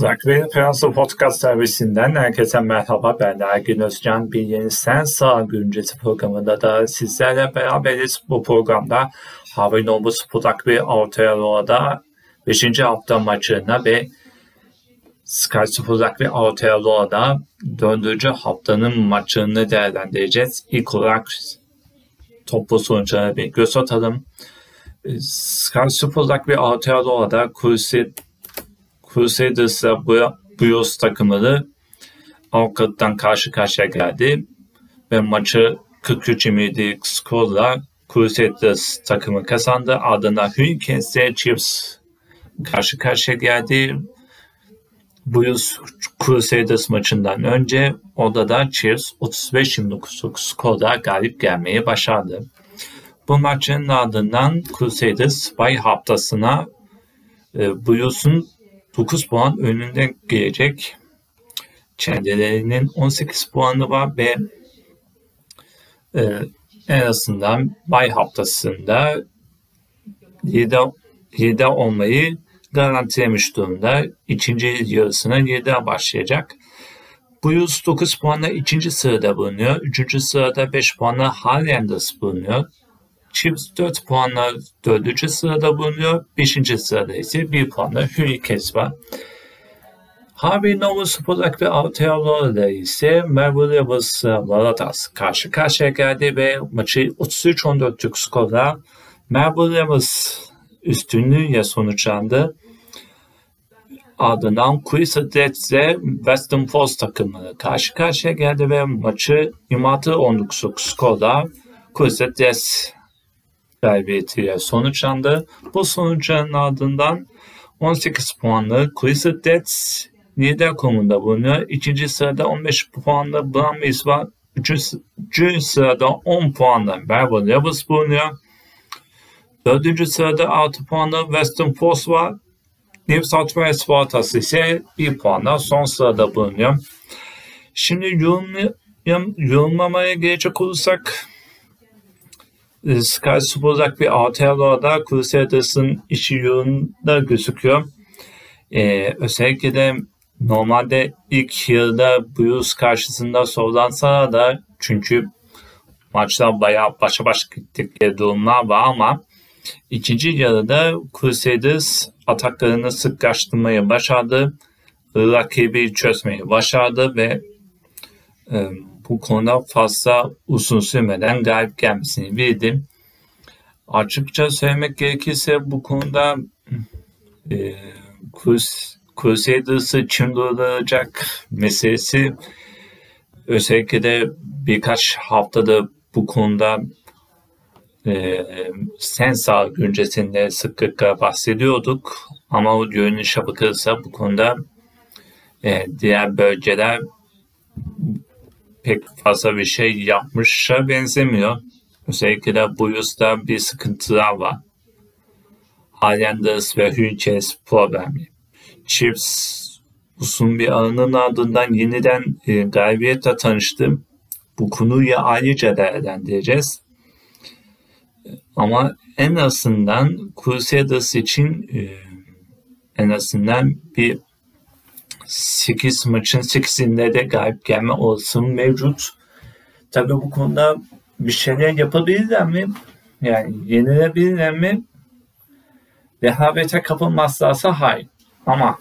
Rugby Prensi Podcast servisinden herkese merhaba. Ben Ergin Özcan. Bir yeni Sen Sağ Güncesi programında da sizlerle beraberiz. Bu programda Harvey Noble Spor Rugby Aotearoa'da 5. hafta maçına ve Sky Spor Rugby Aotearoa'da 4. haftanın maçını değerlendireceğiz. İlk olarak toplu sonuçlarına bir göz atalım. Sky Spor Rugby Aotearoa'da Crusader Crusaders'la Blues takımları Avukat'tan karşı karşıya geldi ve maçı 43-27 skorla Crusaders takımı kazandı. Ardından Hurricanes'le Chiefs karşı karşıya geldi. Blues Crusaders maçından önce orada da Chiefs 35-29 skorla galip gelmeyi başardı. Bu maçın ardından Crusaders bay haftasına e, Blues'un 9 puan önünde gelecek. Kendilerinin 18 puanı var ve e, en azından bay haftasında 7, 7 olmayı garantilemiş durumda. İkinci yarısına 7'de başlayacak. Bu yıl 9 puanla ikinci sırada bulunuyor. Üçüncü sırada 5 puanla Highlanders bulunuyor. Chiefs 4 puanla 4. sırada bulunuyor. 5. sırada ise 1 puanla Hurricanes var. Harvey Nova Spor'daki ve Aotearoa'da ise Melbourne Rebels Valatas karşı karşıya geldi ve maçı 33-14'lük skorla Melbourne Rebels üstünlüğüyle sonuçlandı. Ardından Queens Reds ile Western Force takımları karşı karşıya geldi ve maçı 26-19'luk skorla Queens Reds galibiyetiyle sonuçlandı. Bu sonuçların ardından 18 puanlı Crystal Dets lider konumunda bulunuyor. İkinci sırada 15 puanlı Brumbies var. Üçüncü sırada 10 puanlı Melbourne Rebels bulunuyor. Dördüncü sırada 6 puanlı Western Force var. New South Wales Spartans ise 1 puanla son sırada bulunuyor. Şimdi yorumlamaya, yorumlamaya gelecek olursak Sky Spor'dak bir Aotearoa'da Crusaders'ın işi yoğunda gözüküyor. Ee, özellikle de normalde ilk yılda Blues karşısında zorlansa da çünkü maçlar bayağı başa baş gittikleri durumlar var ama ikinci yarıda Crusaders ataklarını sıklaştırmayı başardı. Rakibi çözmeyi başardı ve e, bu konuda fazla uzun sürmeden galip gelmesini bildim. Açıkça söylemek gerekirse bu konuda e, Crusaders'ı çıldıracak meselesi özellikle de birkaç haftada bu konuda e, Sensa güncesinde sıklıkla bahsediyorduk. Ama o görünüşe bakılırsa bu konuda e, diğer bölgeler pek fazla bir şey yapmışa benzemiyor. Özellikle de bu yüzden bir sıkıntılar var. Highlanders ve Hurricanes problemi. Chiefs uzun bir aranın ardından yeniden e, galibiyetle tanıştım. Bu konuyu ayrıca değerlendireceğiz. Ama en azından Crusaders için e, en azından bir 8 maçın 8'inde de galip gelme olasılığı mevcut. Tabii bu konuda bir şeyler yapabilirler mi? Yani yenilebilirler mi? Rehavete kapılmazlarsa hayır. Ama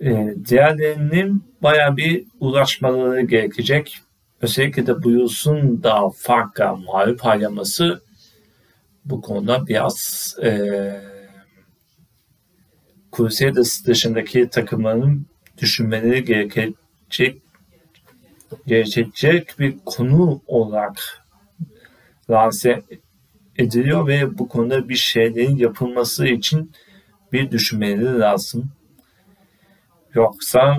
e, diğerlerinin baya bir uğraşmaları gerekecek. Özellikle de bu yılın daha farklı mağlup harcaması bu konuda biraz e, Crusaders dışındaki takımların düşünmeleri gerekecek gerekecek bir konu olarak lanse ediliyor ve bu konuda bir şeylerin yapılması için bir düşünmeleri lazım. Yoksa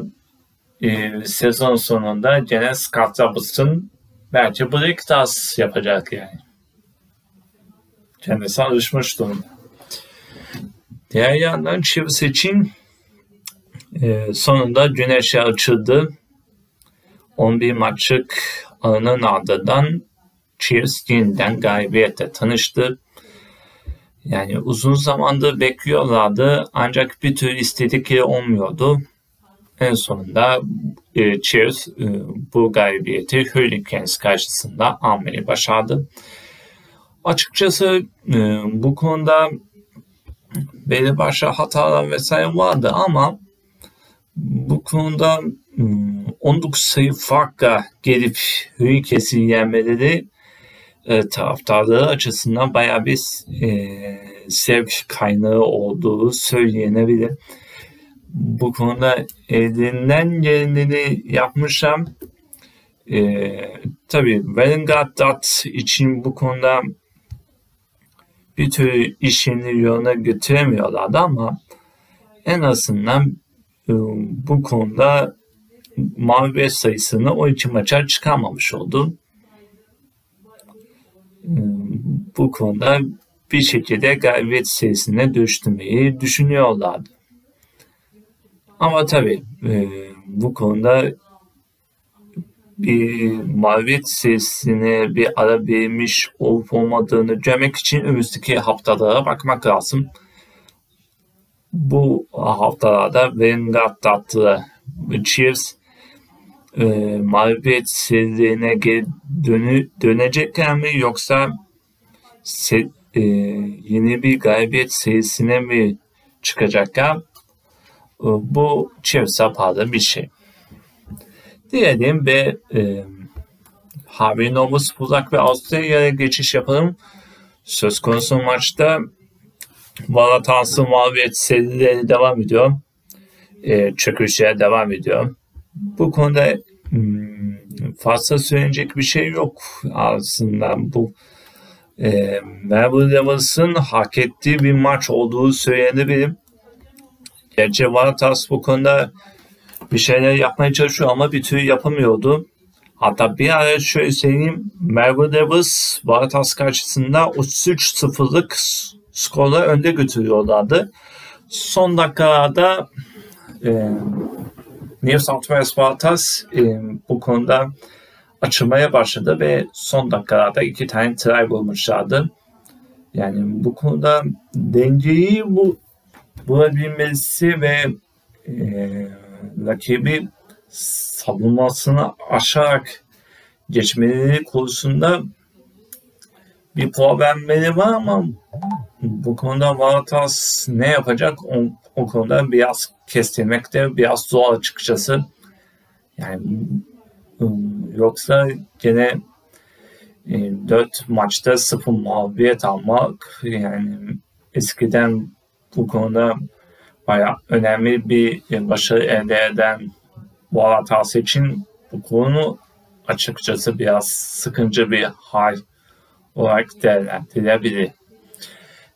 e, sezon sonunda gene Scott Robertson belki break task yapacak yani. Kendisi alışmış durumda. Diğer yandan Chivas için e, sonunda güneşe açıldı. 11 maçlık alanın ardından Chiefs yeniden galibiyetle tanıştı. Yani uzun zamandır bekliyorlardı ancak bir tür istedikleri olmuyordu. En sonunda e, Chiefs e, bu galibiyeti Hurricanes karşısında almayı başardı. Açıkçası e, bu konuda belli başlı hatalar vesaire vardı ama bu konuda 19 ıı, sayı farkla gelip Hurricanes'i yenmeleri e, taraftarları açısından bayağı bir e, sevk kaynağı olduğu söylenebilir. Bu konuda elinden geleni yapmışım. E, tabii Vanguard için bu konuda bir tür işini yoluna götüremiyorlardı ama en azından e, bu konuda mağlubiyet sayısını o iki maça çıkarmamış oldu. E, bu konuda bir şekilde galibiyet serisine dönüştürmeyi düşünüyorlardı. Ama tabii e, bu konuda bir mağlubiyet serisine bir ara verilmiş olup olmadığını görmek için önümüzdeki haftalara bakmak lazım. Bu haftalarda Vanguard tatlı Chiefs e, mağlubiyet serilerine dönü, dönecekler mi yoksa se, e, yeni bir galibiyet serisine mi çıkacaklar? E, bu Chiefs'e bağlı bir şey diyelim ve e, haberin olması uzak ve Avustralya'ya geçiş yapalım. Söz konusu maçta Valatas'ın mağlubiyet serileri devam ediyor. E, çöküşe devam ediyor. Bu konuda hmm, fazla söylenecek bir şey yok aslında. Bu e, Melbourne Devils'ın hak ettiği bir maç olduğu söylenebilir. Gerçi Valatas bu konuda bir şeyler yapmaya çalışıyor ama bir türlü yapamıyordu. Hatta bir ara şöyle söyleyeyim. Melbourne Devils Varatas karşısında 33-0'lık skorla önde götürüyorlardı. Son dakikalarda e, New South Wales Varatas e, bu konuda açılmaya başladı ve son dakikalarda iki tane try bulmuşlardı. Yani bu konuda dengeyi bu bulabilmesi ve e, rakibi savunmasını aşarak geçmeleri konusunda bir problemleri var ama bu konuda Varatas ne yapacak o, o konuda biraz kestirmekte biraz zor açıkçası. Yani yoksa gene e, 4 maçta 0 mağlubiyet almak yani eskiden bu konuda bayağı önemli bir başarı elde eden bu hatası için bu konu açıkçası biraz sıkıncı bir hal olarak değerlendirilebilir.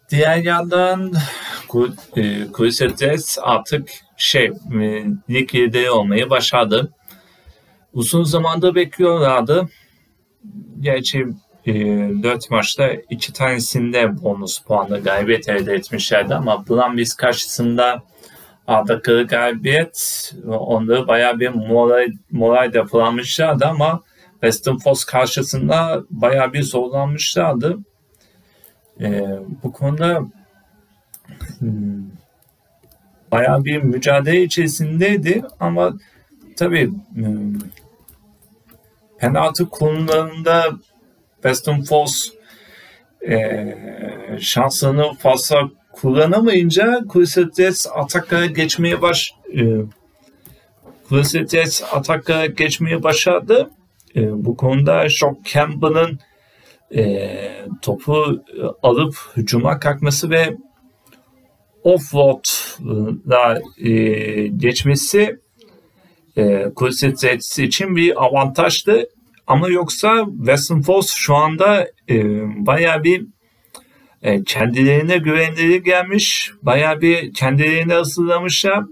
Diğer yandan Kulisetes artık şey e, lig lideri olmayı başardı. Uzun zamandır bekliyorlardı. Gerçi e, 4 maçta iki tanesinde bonus puanı galibiyet elde etmişlerdi ama Brambis karşısında aldıkları galibiyet onları bayağı bir moral, moral depolanmışlardı ama Western Force karşısında bayağı bir zorlanmışlardı. E, bu konuda hmm, bayağı bir mücadele içerisindeydi ama tabii hmm, penaltı konularında Western Force e, şansını fazla kullanamayınca Kulisetes ataklara geçmeye baş e, Kulisetes ataklara geçmeye başladı. E, bu konuda Shock Campbell'ın e, topu alıp hücuma kalkması ve offload'la e, geçmesi e, Kulisetes için bir avantajdı. Ama yoksa Western Force şu anda e, baya bir e, kendilerine güvenleri gelmiş. Baya bir kendilerini hazırlamışlar.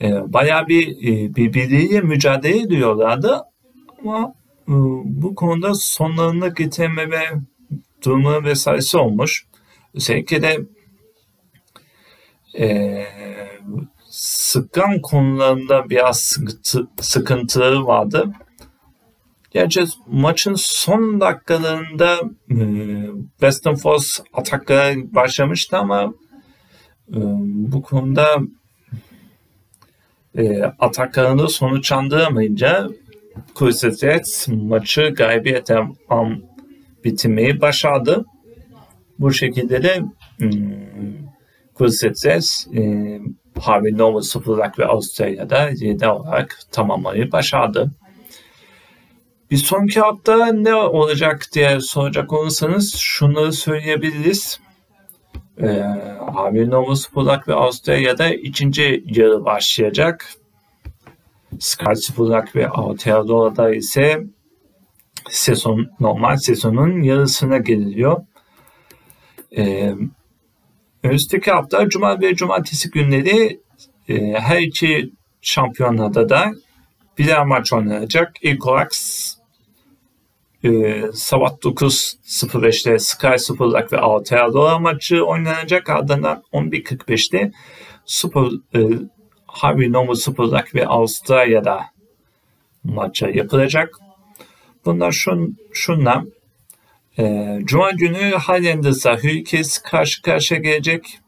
E, baya bir e, birbirleriyle mücadele ediyorlardı. Ama e, bu konuda sonlarını getirmeme durumu vesairesi olmuş. Özellikle de e, sıkan konularında biraz sıkıntı, sıkıntıları vardı. Gerçi maçın son dakikalarında e, Western Force ataklara başlamıştı ama e, bu konuda e, ataklarını sonuçlandıramayınca Crusaders maçı galibiyete am, bitirmeyi başardı. Bu şekilde de hmm, Crusaders e, Harvey Normal sıfır olarak ve Avustralya'da lider olarak tamamlamayı başardı. Bir sonraki hafta ne olacak diye soracak olursanız şunları söyleyebiliriz. Ee, Nova Spolak ve Avustralya'da ikinci yarı başlayacak. Spolak ve Aotearoa'da ise sezon normal sezonun yarısına geliliyor. Ee, önümüzdeki hafta Cuma ve Cumartesi günleri e, her iki şampiyonada da birer maç oynanacak. İlk olarak e, sabah 9.05'te Sky Super ve Aotearoa maçı oynanacak. Ardından 11.45'te Super e, Harvey Normal Super ve Avustralya'da maça yapılacak. Bunlar şun, şunla e, Cuma günü Highlanders'a Hurricanes karşı karşıya gelecek.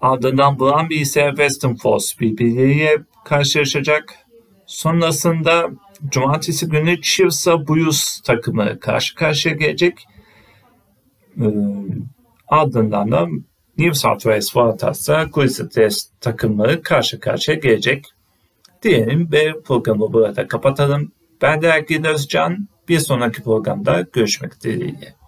Ardından Brumby ise Western Force birbirleriyle karşılaşacak. Sonrasında Cumartesi günü Chiefs'a Blues takımı karşı karşıya gelecek. Ee, ardından da New South Wales Waratahs'a Grizzlies takımları karşı karşıya gelecek. Diyelim ve programı burada kapatalım. Ben de Ergin Özcan. Bir sonraki programda görüşmek dileğiyle.